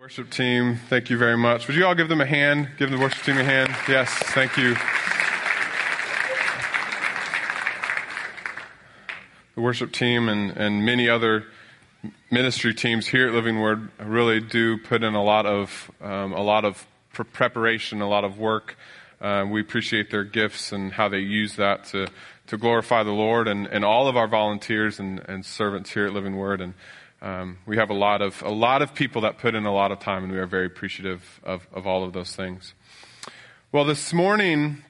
Worship team, thank you very much. Would you all give them a hand? Give the worship team a hand. Yes, thank you. The worship team and, and many other ministry teams here at Living Word really do put in a lot of um, a lot of preparation, a lot of work. Uh, we appreciate their gifts and how they use that to to glorify the Lord and, and all of our volunteers and, and servants here at Living Word and um, we have a lot of a lot of people that put in a lot of time, and we are very appreciative of, of all of those things. Well, this morning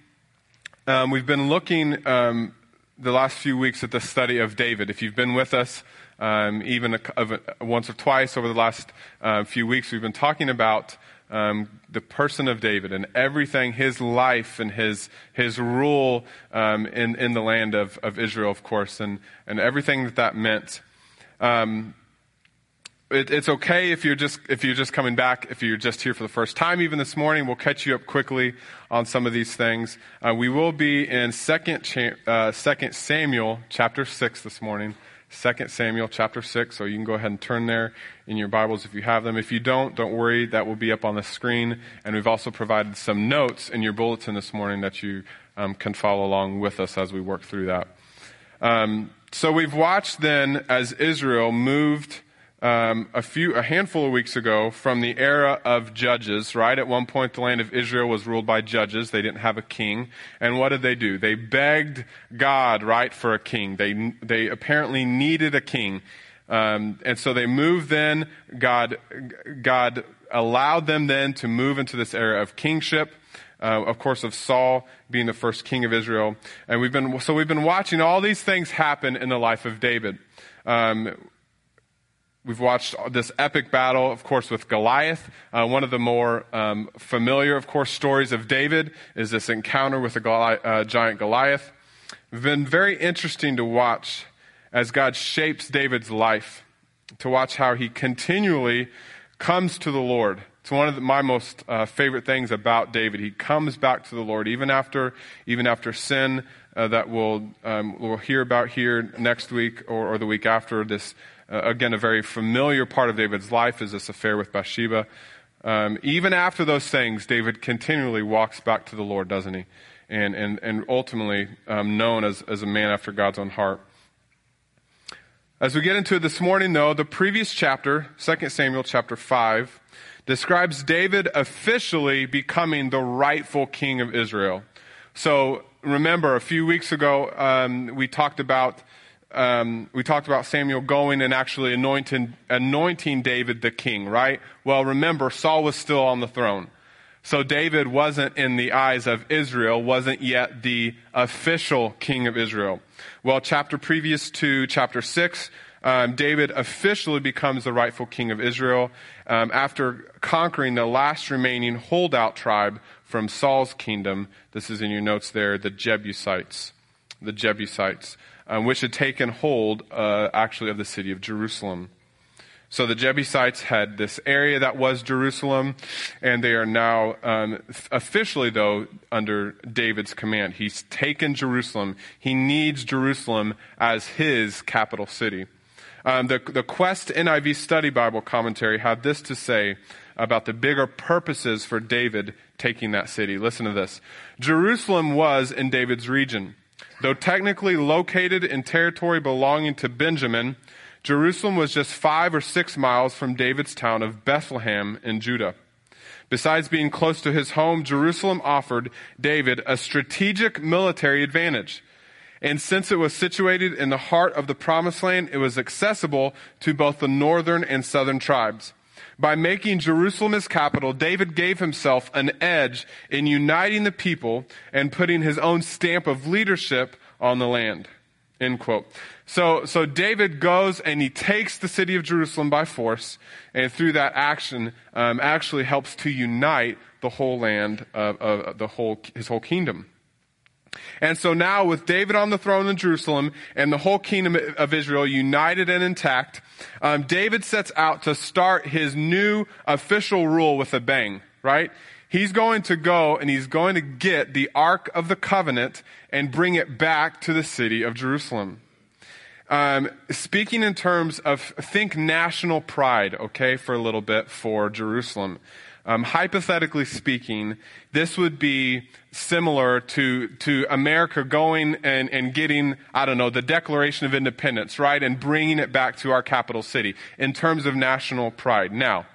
um, we've been looking um, the last few weeks at the study of David. If you've been with us, um, even a, a, once or twice over the last uh, few weeks, we've been talking about um, the person of David and everything, his life and his his rule um, in in the land of, of Israel, of course, and and everything that that meant. Um, it, it's okay if you're just if you're just coming back. If you're just here for the first time, even this morning, we'll catch you up quickly on some of these things. Uh, we will be in second uh, Second Samuel chapter six this morning. Second Samuel chapter six. So you can go ahead and turn there in your Bibles if you have them. If you don't, don't worry. That will be up on the screen. And we've also provided some notes in your bulletin this morning that you um, can follow along with us as we work through that. Um, so we've watched then as Israel moved um, a few, a handful of weeks ago from the era of judges, right? At one point, the land of Israel was ruled by judges. They didn't have a king. And what did they do? They begged God, right, for a king. They, they apparently needed a king. Um, and so they moved then. God, God allowed them then to move into this era of kingship. Uh, of course, of Saul being the first king of Israel. And we've been, so we've been watching all these things happen in the life of David. Um, We've watched this epic battle, of course, with Goliath. Uh, one of the more um, familiar, of course, stories of David is this encounter with the Goli- uh, giant Goliath. It's been very interesting to watch as God shapes David's life, to watch how he continually comes to the Lord. It's one of the, my most uh, favorite things about David. He comes back to the Lord even after, even after sin uh, that we'll, um, we'll hear about here next week or, or the week after. This uh, again, a very familiar part of David's life is this affair with Bathsheba. Um, even after those things, David continually walks back to the Lord, doesn't he? And, and, and ultimately um, known as, as a man after God's own heart. As we get into it this morning, though, the previous chapter, 2 Samuel chapter 5, describes David officially becoming the rightful king of Israel. So remember, a few weeks ago, um, we talked about um, we talked about Samuel going and actually anointing, anointing David the king, right? Well, remember, Saul was still on the throne. So David wasn't in the eyes of Israel, wasn't yet the official king of Israel. Well, chapter previous to chapter 6, um, David officially becomes the rightful king of Israel um, after conquering the last remaining holdout tribe from Saul's kingdom. This is in your notes there, the Jebusites. The Jebusites um, which had taken hold uh, actually of the city of Jerusalem. So the Jebusites had this area that was Jerusalem, and they are now um, officially, though, under David's command. He's taken Jerusalem. He needs Jerusalem as his capital city. Um, the, the Quest NIV Study Bible commentary had this to say about the bigger purposes for David taking that city. Listen to this. Jerusalem was in David's region. Though technically located in territory belonging to Benjamin, Jerusalem was just five or six miles from David's town of Bethlehem in Judah. Besides being close to his home, Jerusalem offered David a strategic military advantage. And since it was situated in the heart of the promised land, it was accessible to both the northern and southern tribes. By making Jerusalem his capital, David gave himself an edge in uniting the people and putting his own stamp of leadership on the land. End quote. So, so David goes and he takes the city of Jerusalem by force, and through that action, um, actually helps to unite the whole land of, of the whole his whole kingdom. And so now with David on the throne in Jerusalem and the whole kingdom of Israel united and intact, um, David sets out to start his new official rule with a bang, right? He's going to go and he's going to get the Ark of the Covenant and bring it back to the city of Jerusalem. Um, speaking in terms of, think national pride, okay, for a little bit for Jerusalem. Um, hypothetically speaking, this would be similar to, to America going and, and getting, I don't know, the Declaration of Independence, right? And bringing it back to our capital city in terms of national pride. Now,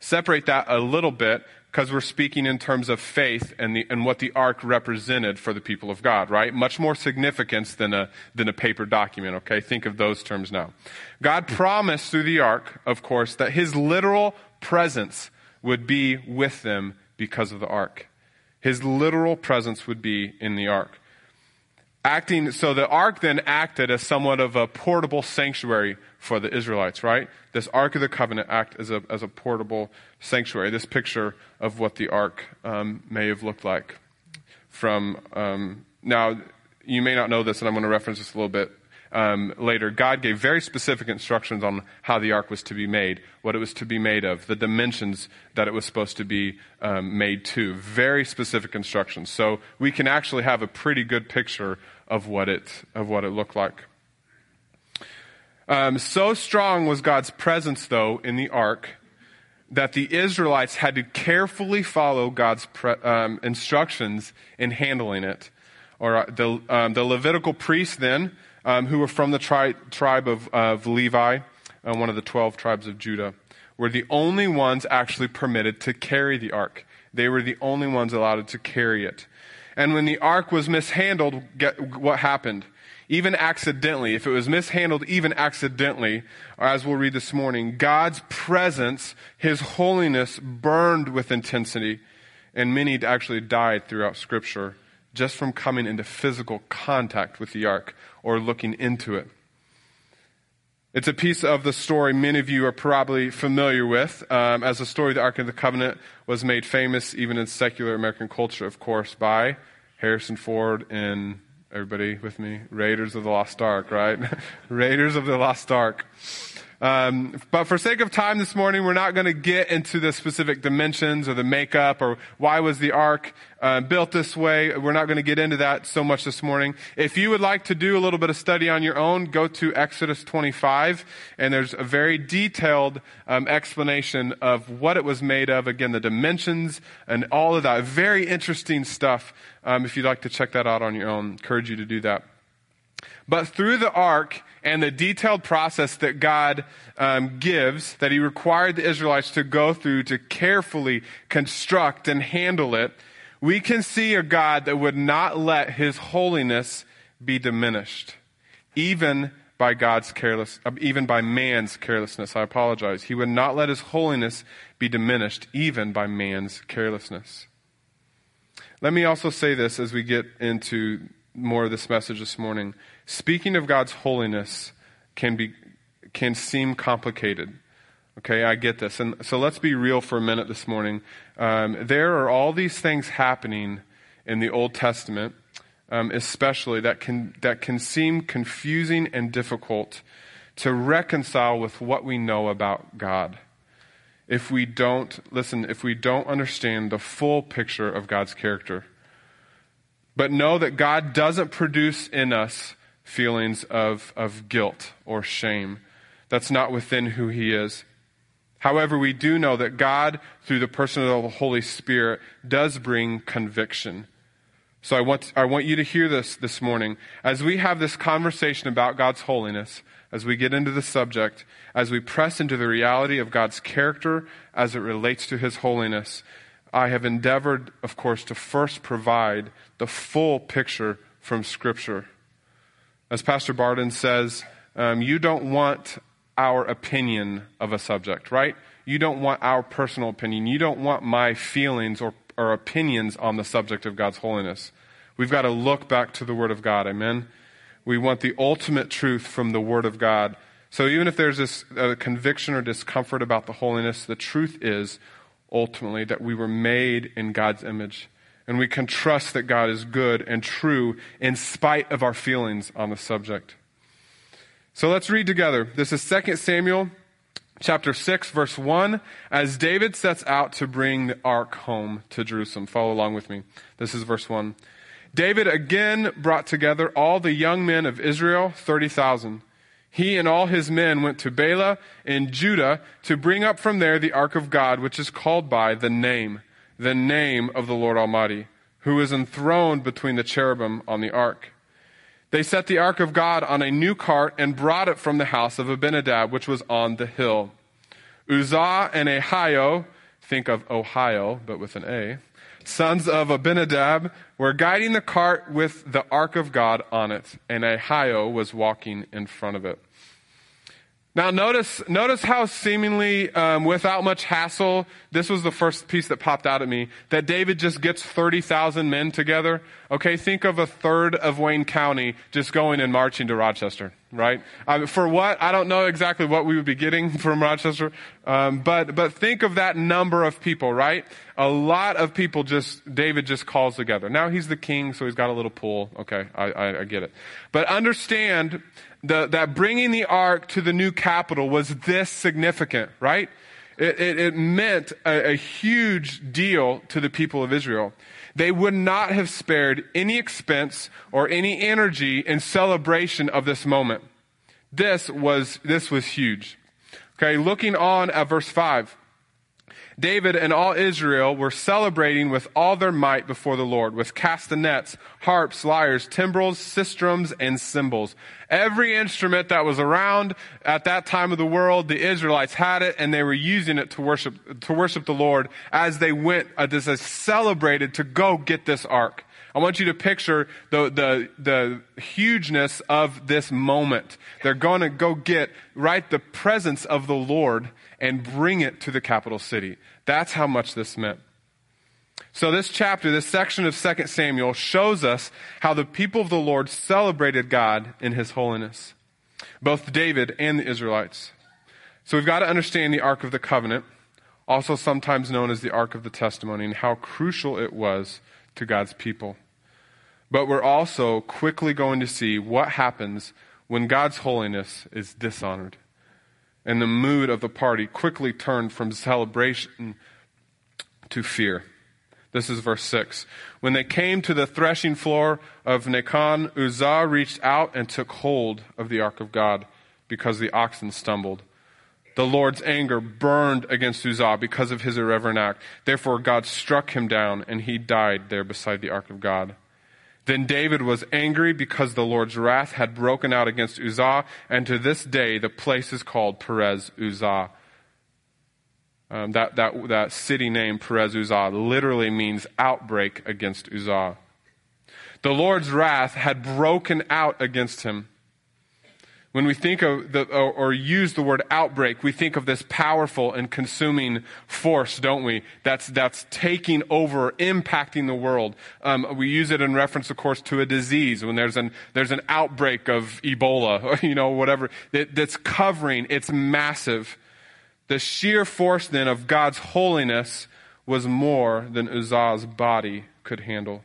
separate that a little bit because we're speaking in terms of faith and, the, and what the ark represented for the people of God, right? Much more significance than a, than a paper document, okay? Think of those terms now. God promised through the ark, of course, that his literal presence would be with them because of the ark. His literal presence would be in the ark. Acting, so the ark then acted as somewhat of a portable sanctuary for the Israelites, right? This Ark of the Covenant act as a, as a portable sanctuary. This picture of what the ark um, may have looked like. From, um, now, you may not know this, and I'm going to reference this a little bit um, later, God gave very specific instructions on how the ark was to be made, what it was to be made of, the dimensions that it was supposed to be um, made to. Very specific instructions. So we can actually have a pretty good picture of what it of what it looked like. Um, so strong was God's presence, though, in the ark that the Israelites had to carefully follow God's pre- um, instructions in handling it. Or the, um, the Levitical priests then um, who were from the tri- tribe of, of Levi, uh, one of the 12 tribes of Judah, were the only ones actually permitted to carry the ark. They were the only ones allowed to carry it. And when the ark was mishandled, get, what happened? Even accidentally, if it was mishandled even accidentally, as we'll read this morning, God's presence, His holiness burned with intensity, and many actually died throughout Scripture just from coming into physical contact with the ark or looking into it. It's a piece of the story many of you are probably familiar with, um, as the story of the Ark of the Covenant was made famous even in secular American culture, of course, by Harrison Ford and everybody with me, Raiders of the Lost Ark, right? Raiders of the Lost Ark. Um, but for sake of time this morning, we're not going to get into the specific dimensions or the makeup or why was the ark uh, built this way. We're not going to get into that so much this morning. If you would like to do a little bit of study on your own, go to Exodus 25, and there's a very detailed um, explanation of what it was made of. Again, the dimensions and all of that. Very interesting stuff. Um, if you'd like to check that out on your own, encourage you to do that. But through the ark and the detailed process that God um, gives, that He required the Israelites to go through to carefully construct and handle it, we can see a God that would not let His holiness be diminished, even by God's careless, uh, even by man's carelessness. I apologize. He would not let His holiness be diminished, even by man's carelessness. Let me also say this as we get into more of this message this morning. Speaking of God's holiness can be can seem complicated. Okay, I get this. And so let's be real for a minute this morning. Um, there are all these things happening in the Old Testament, um, especially that can that can seem confusing and difficult to reconcile with what we know about God. If we don't listen, if we don't understand the full picture of God's character. But know that God doesn't produce in us feelings of, of guilt or shame. That's not within who He is. However, we do know that God, through the person of the Holy Spirit, does bring conviction. So I want, I want you to hear this this morning. As we have this conversation about God's holiness, as we get into the subject, as we press into the reality of God's character as it relates to His holiness, I have endeavored, of course, to first provide the full picture from Scripture. As Pastor Barden says, um, you don't want our opinion of a subject, right? You don't want our personal opinion. You don't want my feelings or, or opinions on the subject of God's holiness. We've got to look back to the Word of God. Amen? We want the ultimate truth from the Word of God. So even if there's this uh, conviction or discomfort about the holiness, the truth is ultimately that we were made in God's image. And we can trust that God is good and true in spite of our feelings on the subject. So let's read together. This is 2 Samuel chapter 6 verse 1 as David sets out to bring the ark home to Jerusalem. Follow along with me. This is verse 1. David again brought together all the young men of Israel, 30,000. He and all his men went to Baalah in Judah to bring up from there the ark of God, which is called by the name, the name of the Lord Almighty, who is enthroned between the cherubim on the ark. They set the ark of God on a new cart and brought it from the house of Abinadab, which was on the hill. Uzzah and Ahio, think of Ohio, but with an A, sons of Abinadab, were guiding the cart with the ark of God on it, and Ahio was walking in front of it. Now notice, notice how seemingly um, without much hassle, this was the first piece that popped out at me, that David just gets 30,000 men together. Okay, think of a third of Wayne County just going and marching to Rochester, right? Um, for what? I don't know exactly what we would be getting from Rochester, um, but, but think of that number of people, right? A lot of people just, David just calls together. Now he's the king, so he's got a little pull. Okay, I, I, I get it. But understand the, that bringing the ark to the new capital was this significant, right? It, it, it meant a, a huge deal to the people of Israel. They would not have spared any expense or any energy in celebration of this moment. This was, this was huge. Okay, looking on at verse 5. David and all Israel were celebrating with all their might before the Lord, with castanets, harps, lyres, timbrels, sistrums, and cymbals. Every instrument that was around at that time of the world, the Israelites had it, and they were using it to worship, to worship the Lord as they went, as they celebrated to go get this ark. I want you to picture the, the, the hugeness of this moment. They're going to go get, right, the presence of the Lord and bring it to the capital city. That's how much this meant. So this chapter, this section of 2 Samuel shows us how the people of the Lord celebrated God in his holiness. Both David and the Israelites. So we've got to understand the Ark of the Covenant, also sometimes known as the Ark of the Testimony, and how crucial it was to God's people. But we're also quickly going to see what happens when God's holiness is dishonored and the mood of the party quickly turned from celebration to fear. This is verse 6. When they came to the threshing floor of Nacon, Uzzah reached out and took hold of the ark of God because the oxen stumbled. The Lord's anger burned against Uzzah because of his irreverent act. Therefore, God struck him down, and he died there beside the ark of God. Then David was angry because the Lord's wrath had broken out against Uzzah, and to this day the place is called Perez Uzzah. Um, that, that, that city name, Perez Uzzah, literally means outbreak against Uzzah. The Lord's wrath had broken out against him. When we think of the, or, or, use the word outbreak, we think of this powerful and consuming force, don't we? That's, that's taking over, impacting the world. Um, we use it in reference, of course, to a disease when there's an, there's an outbreak of Ebola, or, you know, whatever, that, that's covering, it's massive. The sheer force then of God's holiness was more than Uzzah's body could handle.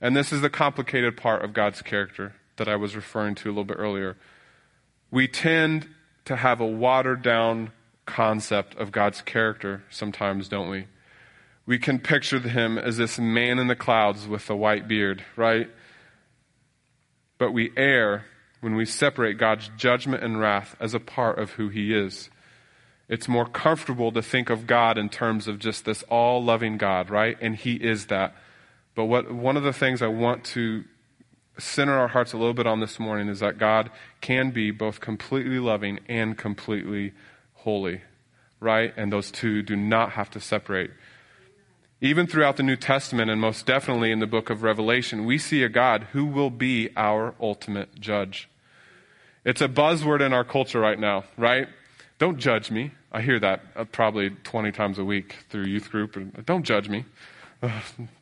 And this is the complicated part of God's character that I was referring to a little bit earlier. We tend to have a watered down concept of God's character sometimes, don't we? We can picture him as this man in the clouds with a white beard, right? But we err when we separate God's judgment and wrath as a part of who he is. It's more comfortable to think of God in terms of just this all loving God, right? And he is that. But what, one of the things I want to center our hearts a little bit on this morning is that God can be both completely loving and completely holy, right? And those two do not have to separate. Even throughout the New Testament, and most definitely in the book of Revelation, we see a God who will be our ultimate judge. It's a buzzword in our culture right now, right? Don't judge me. I hear that uh, probably 20 times a week through youth group. And, Don't judge me.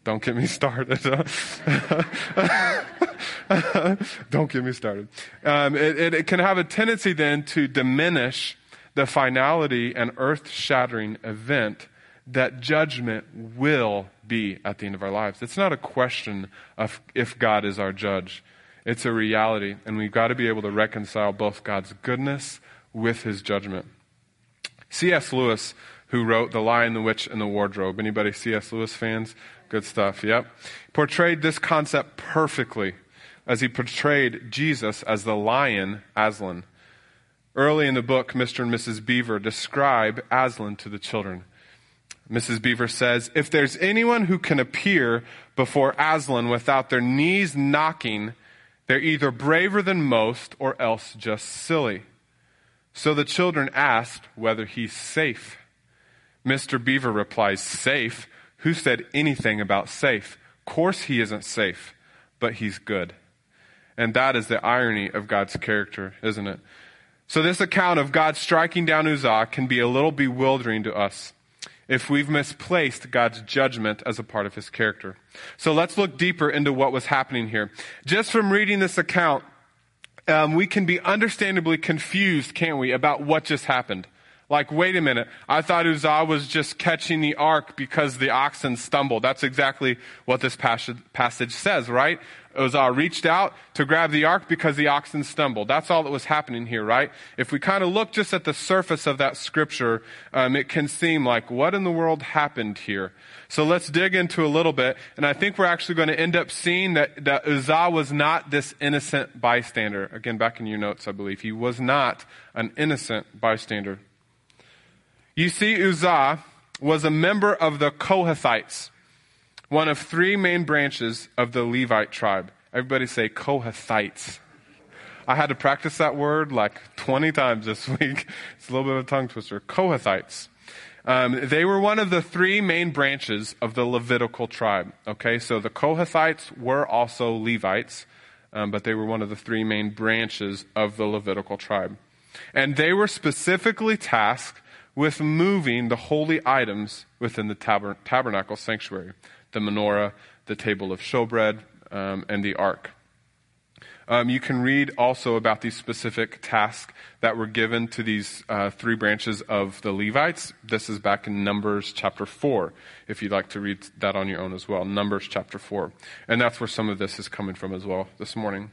don't get me started. don't get me started. Um, it, it, it can have a tendency then to diminish the finality and earth shattering event that judgment will be at the end of our lives. It's not a question of if God is our judge. It's a reality, and we've got to be able to reconcile both God's goodness with his judgment. C.S. Lewis who wrote The Lion, the Witch, and the Wardrobe. Anybody C.S. Lewis fans? Good stuff, yep. Portrayed this concept perfectly as he portrayed Jesus as the lion Aslan. Early in the book, Mr. and Mrs. Beaver describe Aslan to the children. Mrs. Beaver says, If there's anyone who can appear before Aslan without their knees knocking, they're either braver than most or else just silly. So the children asked whether he's safe. Mr. Beaver replies, Safe? Who said anything about safe? Course he isn't safe, but he's good. And that is the irony of God's character, isn't it? So this account of God striking down Uzzah can be a little bewildering to us if we've misplaced God's judgment as a part of his character. So let's look deeper into what was happening here. Just from reading this account, um, we can be understandably confused, can't we, about what just happened. Like, wait a minute, I thought Uzzah was just catching the ark because the oxen stumbled. That's exactly what this passage says, right? Uzzah reached out to grab the ark because the oxen stumbled. That's all that was happening here, right? If we kind of look just at the surface of that scripture, um, it can seem like, what in the world happened here? So let's dig into a little bit, and I think we're actually going to end up seeing that, that Uzzah was not this innocent bystander. Again, back in your notes, I believe. He was not an innocent bystander. You see, Uzzah was a member of the Kohathites, one of three main branches of the Levite tribe. Everybody say Kohathites. I had to practice that word like 20 times this week. It's a little bit of a tongue twister. Kohathites. Um, they were one of the three main branches of the Levitical tribe. Okay, so the Kohathites were also Levites, um, but they were one of the three main branches of the Levitical tribe. And they were specifically tasked with moving the holy items within the taber- tabernacle sanctuary the menorah, the table of showbread, um, and the ark. Um, you can read also about these specific tasks that were given to these uh, three branches of the Levites. This is back in Numbers chapter 4, if you'd like to read that on your own as well. Numbers chapter 4. And that's where some of this is coming from as well this morning.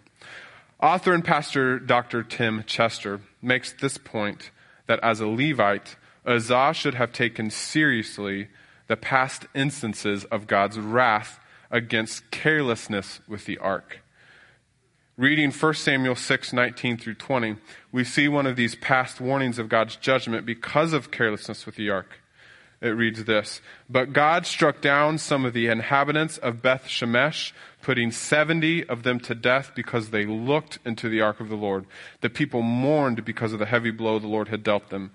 Author and pastor Dr. Tim Chester makes this point that as a Levite, Uzzah should have taken seriously the past instances of God's wrath against carelessness with the ark. Reading 1 Samuel 6, 19 through 20, we see one of these past warnings of God's judgment because of carelessness with the ark. It reads this But God struck down some of the inhabitants of Beth Shemesh, putting 70 of them to death because they looked into the ark of the Lord. The people mourned because of the heavy blow the Lord had dealt them.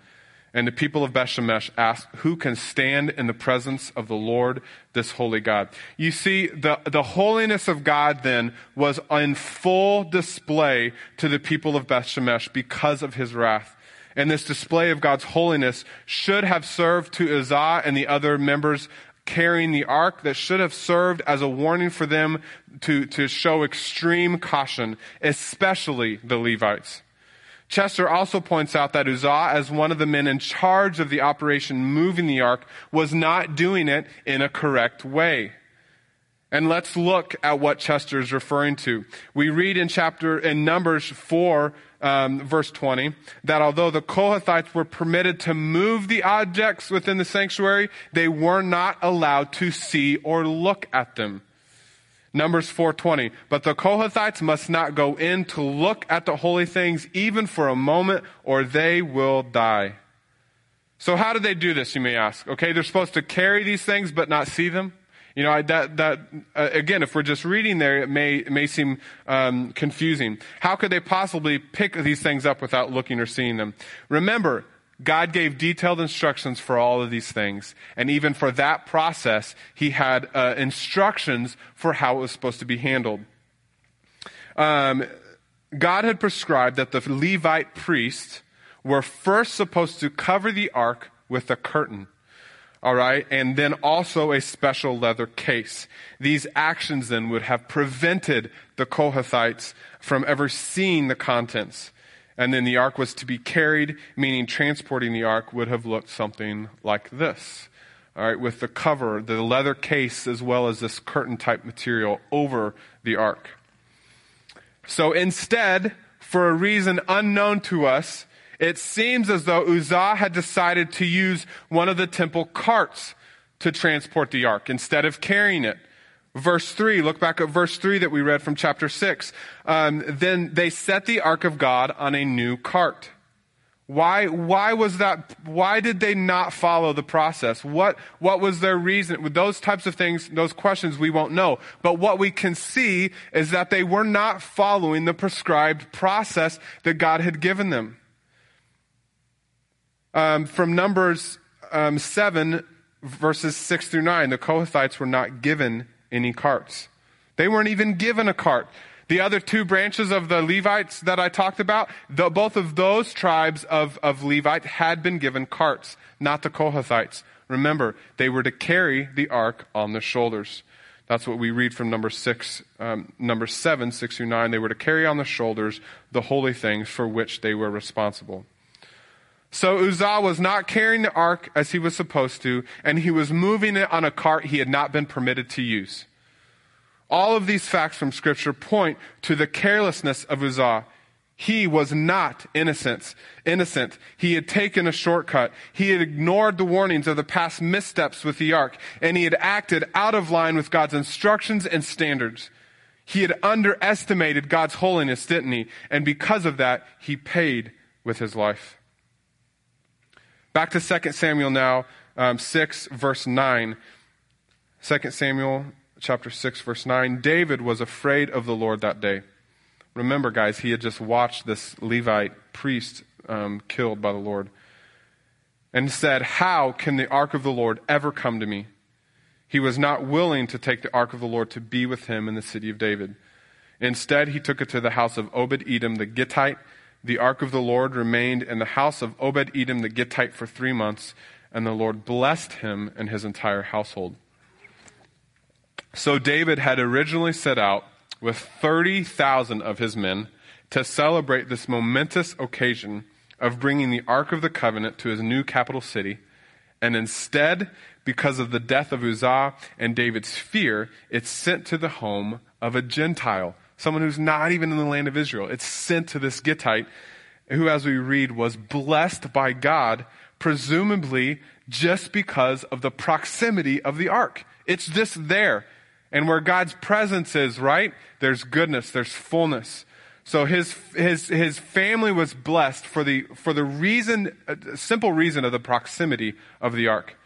And the people of Bethshemesh asked, Who can stand in the presence of the Lord, this holy God? You see, the, the holiness of God then was in full display to the people of Bethshemesh because of his wrath. And this display of God's holiness should have served to Uzzah and the other members carrying the ark that should have served as a warning for them to, to show extreme caution, especially the Levites. Chester also points out that Uzzah, as one of the men in charge of the operation moving the ark, was not doing it in a correct way. And let's look at what Chester is referring to. We read in chapter, in Numbers 4, um, verse 20, that although the Kohathites were permitted to move the objects within the sanctuary, they were not allowed to see or look at them. Numbers 4:20. But the Kohathites must not go in to look at the holy things even for a moment or they will die. So how do they do this, you may ask? Okay, they're supposed to carry these things but not see them. You know, that, that, uh, again, if we're just reading there, it may, it may seem um, confusing. How could they possibly pick these things up without looking or seeing them? Remember, God gave detailed instructions for all of these things. And even for that process, he had uh, instructions for how it was supposed to be handled. Um, God had prescribed that the Levite priests were first supposed to cover the ark with a curtain. All right. And then also a special leather case. These actions then would have prevented the Kohathites from ever seeing the contents. And then the ark was to be carried, meaning transporting the ark would have looked something like this. All right, with the cover, the leather case, as well as this curtain type material over the ark. So instead, for a reason unknown to us, it seems as though Uzzah had decided to use one of the temple carts to transport the ark instead of carrying it. Verse 3, look back at verse 3 that we read from chapter 6. Um, then they set the ark of God on a new cart. Why, why was that, why did they not follow the process? What, what was their reason? With those types of things, those questions we won't know. But what we can see is that they were not following the prescribed process that God had given them. Um, from Numbers um, 7, verses 6 through 9, the Kohathites were not given any carts. They weren't even given a cart. The other two branches of the Levites that I talked about, the, both of those tribes of, of Levite had been given carts, not the Kohathites. Remember, they were to carry the ark on their shoulders. That's what we read from number six, um, number seven, six through nine. They were to carry on the shoulders the holy things for which they were responsible. So Uzzah was not carrying the ark as he was supposed to, and he was moving it on a cart he had not been permitted to use. All of these facts from Scripture point to the carelessness of Uzzah. He was not innocent. Innocent. He had taken a shortcut. He had ignored the warnings of the past missteps with the ark, and he had acted out of line with God's instructions and standards. He had underestimated God's holiness, didn't he? And because of that, he paid with his life. Back to 2 Samuel now, um, 6, verse 9. 2 Samuel chapter 6, verse 9. David was afraid of the Lord that day. Remember, guys, he had just watched this Levite priest um, killed by the Lord and said, How can the ark of the Lord ever come to me? He was not willing to take the ark of the Lord to be with him in the city of David. Instead, he took it to the house of Obed Edom the Gittite the ark of the Lord remained in the house of Obed Edom the Gittite for three months, and the Lord blessed him and his entire household. So David had originally set out with 30,000 of his men to celebrate this momentous occasion of bringing the Ark of the Covenant to his new capital city. And instead, because of the death of Uzzah and David's fear, it's sent to the home of a Gentile someone who's not even in the land of Israel. It's sent to this Gittite who, as we read, was blessed by God, presumably just because of the proximity of the ark. It's just there. And where God's presence is, right? There's goodness, there's fullness. So his, his, his family was blessed for the, for the reason, simple reason of the proximity of the ark.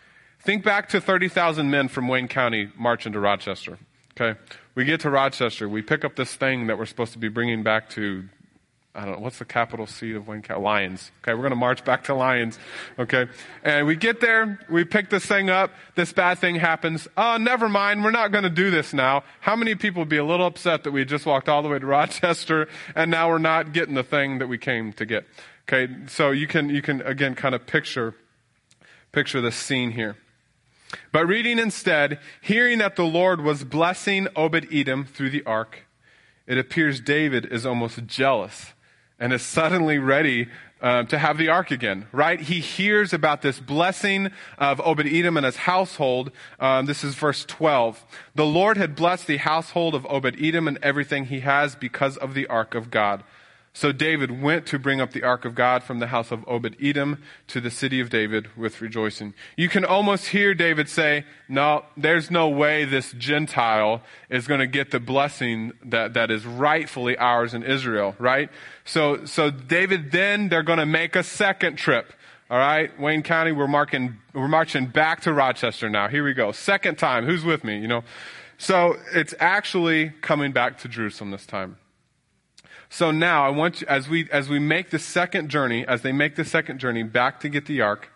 Think back to 30,000 men from Wayne County marching into Rochester. Okay? We get to Rochester. We pick up this thing that we're supposed to be bringing back to, I don't know, what's the capital seat of Wayne County? Lyons. Okay, we're going to march back to Lyons. Okay? And we get there. We pick this thing up. This bad thing happens. Oh, never mind. We're not going to do this now. How many people would be a little upset that we just walked all the way to Rochester and now we're not getting the thing that we came to get? Okay, so you can, you can again kind of picture, picture this scene here. But reading instead, hearing that the Lord was blessing Obed Edom through the ark, it appears David is almost jealous and is suddenly ready uh, to have the ark again, right? He hears about this blessing of Obed Edom and his household. Um, this is verse 12. The Lord had blessed the household of Obed Edom and everything he has because of the ark of God. So David went to bring up the ark of God from the house of Obed Edom to the city of David with rejoicing. You can almost hear David say, No, there's no way this Gentile is going to get the blessing that, that is rightfully ours in Israel, right? So, so David then, they're going to make a second trip. All right, Wayne County, we're marking, we're marching back to Rochester now. Here we go. Second time. Who's with me? You know, so it's actually coming back to Jerusalem this time. So now I want you, as we, as we make the second journey, as they make the second journey back to get the ark,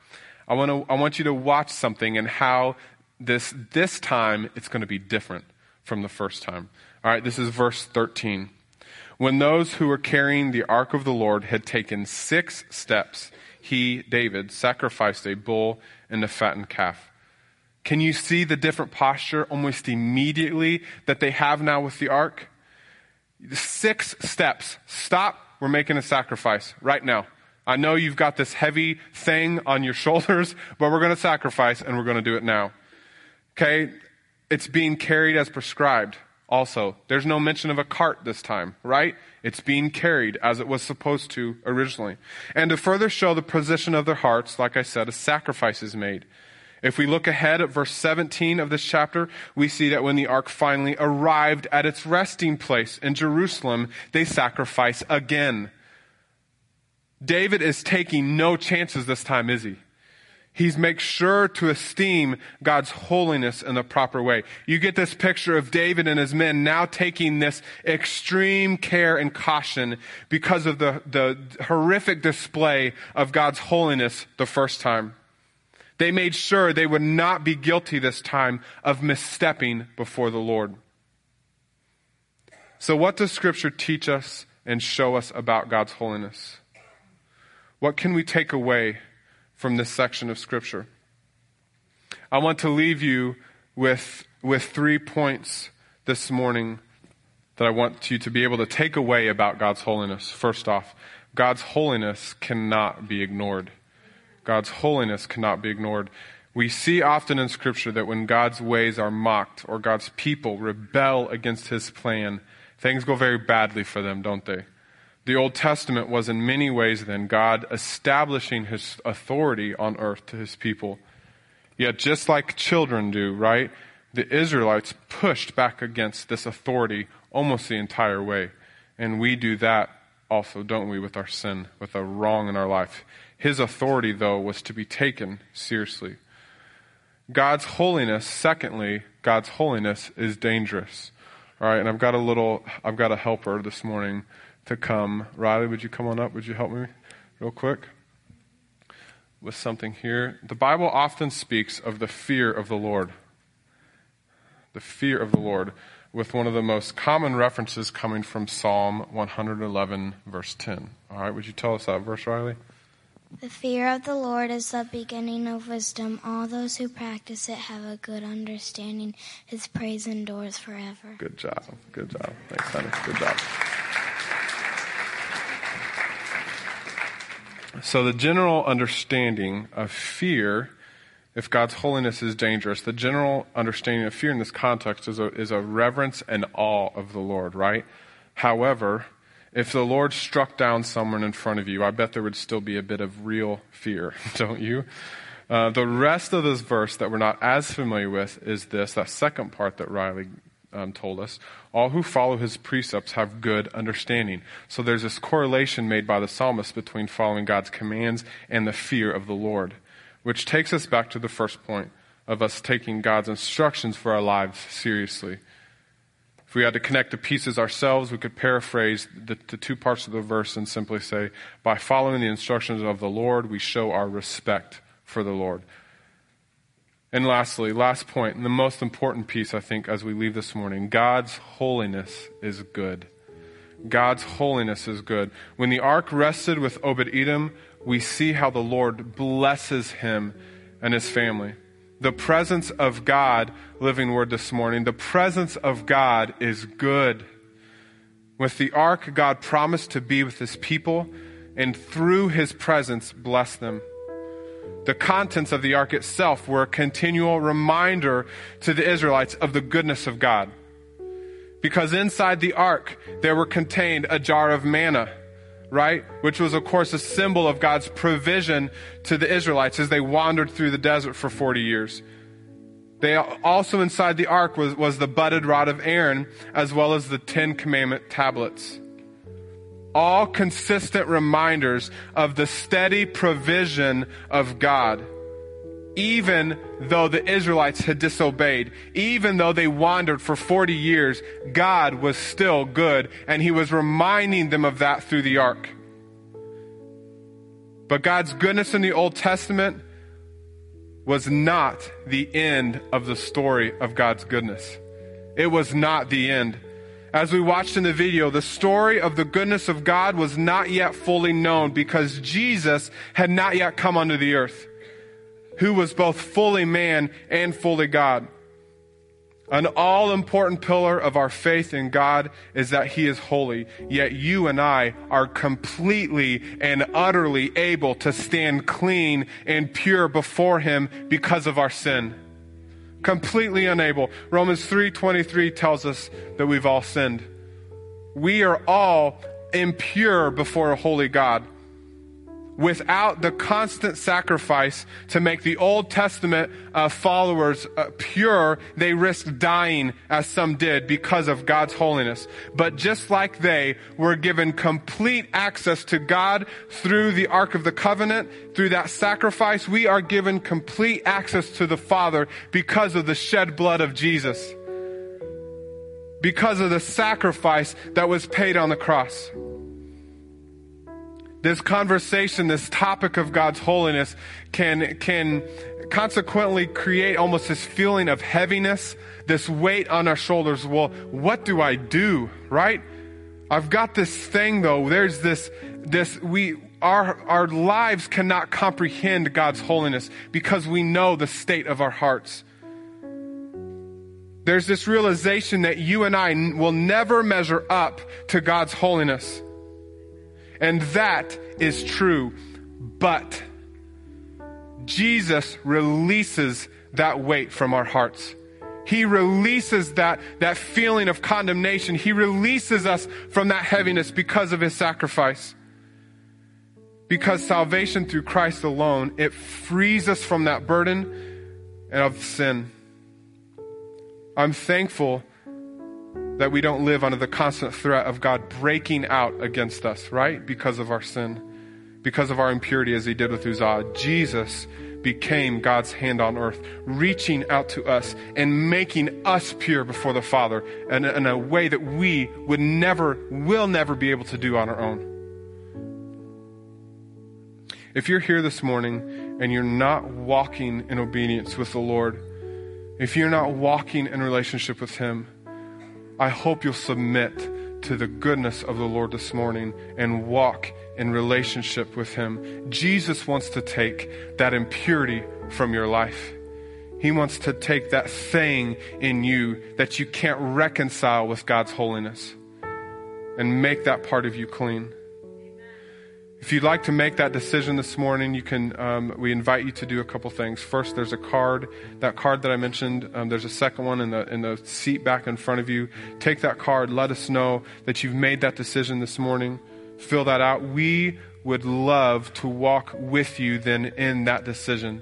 I want to, I want you to watch something and how this, this time it's going to be different from the first time. All right, this is verse 13. When those who were carrying the ark of the Lord had taken six steps, he, David, sacrificed a bull and a fattened calf. Can you see the different posture almost immediately that they have now with the ark? Six steps. Stop. We're making a sacrifice right now. I know you've got this heavy thing on your shoulders, but we're going to sacrifice and we're going to do it now. Okay? It's being carried as prescribed also. There's no mention of a cart this time, right? It's being carried as it was supposed to originally. And to further show the position of their hearts, like I said, a sacrifice is made. If we look ahead at verse 17 of this chapter, we see that when the ark finally arrived at its resting place in Jerusalem, they sacrifice again. David is taking no chances this time, is he? He's make sure to esteem God's holiness in the proper way. You get this picture of David and his men now taking this extreme care and caution because of the, the horrific display of God's holiness the first time. They made sure they would not be guilty this time of misstepping before the Lord. So, what does Scripture teach us and show us about God's holiness? What can we take away from this section of Scripture? I want to leave you with, with three points this morning that I want you to be able to take away about God's holiness. First off, God's holiness cannot be ignored. God's holiness cannot be ignored. We see often in Scripture that when God's ways are mocked or God's people rebel against His plan, things go very badly for them, don't they? The Old Testament was in many ways then God establishing His authority on earth to His people. Yet, just like children do, right? The Israelites pushed back against this authority almost the entire way. And we do that also, don't we, with our sin, with a wrong in our life. His authority, though, was to be taken seriously. God's holiness, secondly, God's holiness is dangerous. All right, and I've got a little, I've got a helper this morning to come. Riley, would you come on up? Would you help me real quick? With something here. The Bible often speaks of the fear of the Lord. The fear of the Lord, with one of the most common references coming from Psalm 111, verse 10. All right, would you tell us that verse, Riley? The fear of the Lord is the beginning of wisdom. All those who practice it have a good understanding. His praise endures forever. Good job. Good job. Thanks, honey. Good job. So, the general understanding of fear, if God's holiness is dangerous, the general understanding of fear in this context is a, is a reverence and awe of the Lord, right? However, if the Lord struck down someone in front of you, I bet there would still be a bit of real fear, don't you? Uh, the rest of this verse that we're not as familiar with is this, that second part that Riley um, told us. All who follow his precepts have good understanding. So there's this correlation made by the psalmist between following God's commands and the fear of the Lord, which takes us back to the first point of us taking God's instructions for our lives seriously. If we had to connect the pieces ourselves, we could paraphrase the, the, two parts of the verse and simply say, by following the instructions of the Lord, we show our respect for the Lord. And lastly, last point, and the most important piece, I think, as we leave this morning God's holiness is good. God's holiness is good. When the ark rested with Obed Edom, we see how the Lord blesses him and his family the presence of God, living word this morning, the presence of God is good. With the ark, God promised to be with his people and through his presence bless them. The contents of the ark itself were a continual reminder to the Israelites of the goodness of God. Because inside the ark, there were contained a jar of manna right? Which was, of course, a symbol of God's provision to the Israelites as they wandered through the desert for 40 years. They also inside the ark was, was the budded rod of Aaron, as well as the Ten Commandment tablets. All consistent reminders of the steady provision of God even though the Israelites had disobeyed, even though they wandered for 40 years, God was still good, and He was reminding them of that through the ark. But God's goodness in the Old Testament was not the end of the story of God's goodness. It was not the end. As we watched in the video, the story of the goodness of God was not yet fully known because Jesus had not yet come onto the earth who was both fully man and fully God. An all important pillar of our faith in God is that He is holy, yet you and I are completely and utterly able to stand clean and pure before Him because of our sin. Completely unable. Romans 3:23 tells us that we've all sinned. We are all impure before a holy God. Without the constant sacrifice to make the Old Testament uh, followers uh, pure, they risked dying as some did because of God's holiness. But just like they were given complete access to God through the Ark of the Covenant, through that sacrifice, we are given complete access to the Father because of the shed blood of Jesus. Because of the sacrifice that was paid on the cross this conversation, this topic of God's holiness can, can consequently create almost this feeling of heaviness, this weight on our shoulders. Well, what do I do? Right? I've got this thing though. There's this, this, we, our, our lives cannot comprehend God's holiness because we know the state of our hearts. There's this realization that you and I will never measure up to God's holiness. And that is true. But Jesus releases that weight from our hearts. He releases that, that feeling of condemnation. He releases us from that heaviness because of his sacrifice. Because salvation through Christ alone, it frees us from that burden and of sin. I'm thankful that we don't live under the constant threat of God breaking out against us, right? Because of our sin, because of our impurity, as he did with Uzzah. Jesus became God's hand on earth, reaching out to us and making us pure before the Father in, in a way that we would never, will never be able to do on our own. If you're here this morning and you're not walking in obedience with the Lord, if you're not walking in relationship with Him, I hope you'll submit to the goodness of the Lord this morning and walk in relationship with Him. Jesus wants to take that impurity from your life. He wants to take that thing in you that you can't reconcile with God's holiness and make that part of you clean. If you'd like to make that decision this morning, you can. Um, we invite you to do a couple things. First, there's a card. That card that I mentioned. Um, there's a second one in the in the seat back in front of you. Take that card. Let us know that you've made that decision this morning. Fill that out. We would love to walk with you then in that decision.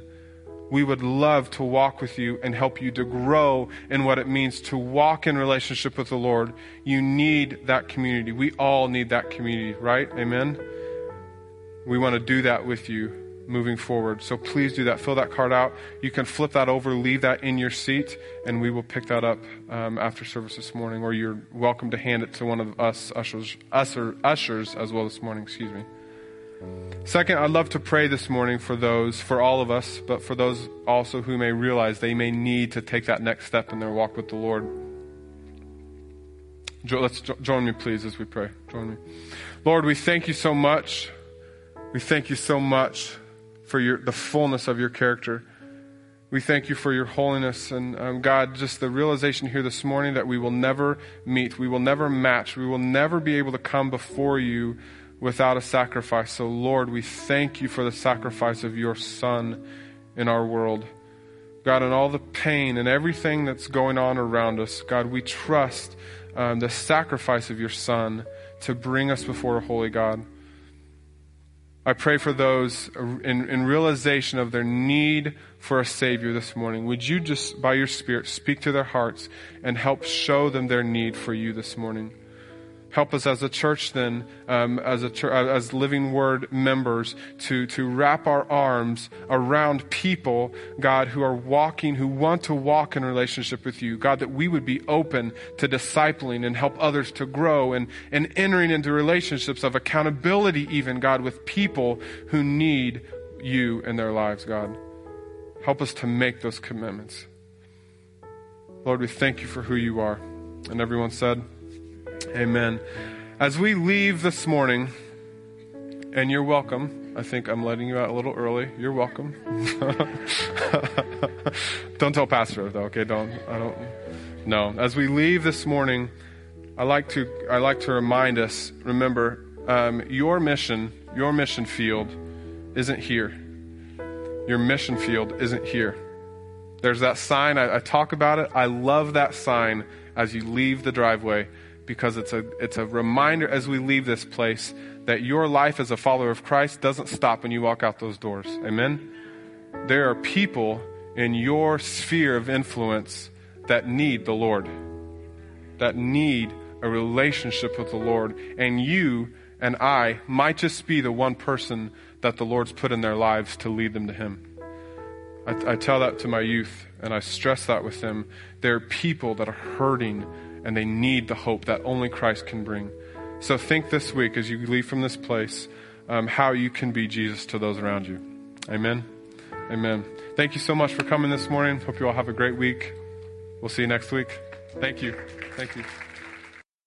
We would love to walk with you and help you to grow in what it means to walk in relationship with the Lord. You need that community. We all need that community, right? Amen. We want to do that with you moving forward. So please do that. Fill that card out. You can flip that over, leave that in your seat, and we will pick that up um, after service this morning. Or you're welcome to hand it to one of us ushers, usher, ushers as well this morning. Excuse me. Second, I'd love to pray this morning for those, for all of us, but for those also who may realize they may need to take that next step in their walk with the Lord. Let's join me, please, as we pray. Join me. Lord, we thank you so much we thank you so much for your, the fullness of your character. We thank you for your holiness. And um, God, just the realization here this morning that we will never meet, we will never match, we will never be able to come before you without a sacrifice. So, Lord, we thank you for the sacrifice of your Son in our world. God, and all the pain and everything that's going on around us, God, we trust um, the sacrifice of your Son to bring us before a holy God. I pray for those in, in, realization of their need for a Savior this morning. Would you just, by your Spirit, speak to their hearts and help show them their need for you this morning? Help us as a church, then, um, as a church, as Living Word members, to to wrap our arms around people, God, who are walking, who want to walk in relationship with you, God, that we would be open to discipling and help others to grow and and entering into relationships of accountability, even God, with people who need you in their lives, God. Help us to make those commitments. Lord, we thank you for who you are. And everyone said. Amen. As we leave this morning, and you're welcome. I think I'm letting you out a little early. You're welcome. don't tell Pastor though, okay? Don't. I don't. No. As we leave this morning, I like to I like to remind us. Remember, um, your mission, your mission field, isn't here. Your mission field isn't here. There's that sign. I, I talk about it. I love that sign as you leave the driveway because it's a, it's a reminder as we leave this place that your life as a follower of Christ doesn't stop when you walk out those doors. Amen? There are people in your sphere of influence that need the Lord, that need a relationship with the Lord. And you and I might just be the one person that the Lord's put in their lives to lead them to Him. I, I tell that to my youth, and I stress that with them. There are people that are hurting, and they need the hope that only Christ can bring. So think this week as you leave from this place um, how you can be Jesus to those around you. Amen. Amen. Thank you so much for coming this morning. Hope you all have a great week. We'll see you next week. Thank you. Thank you.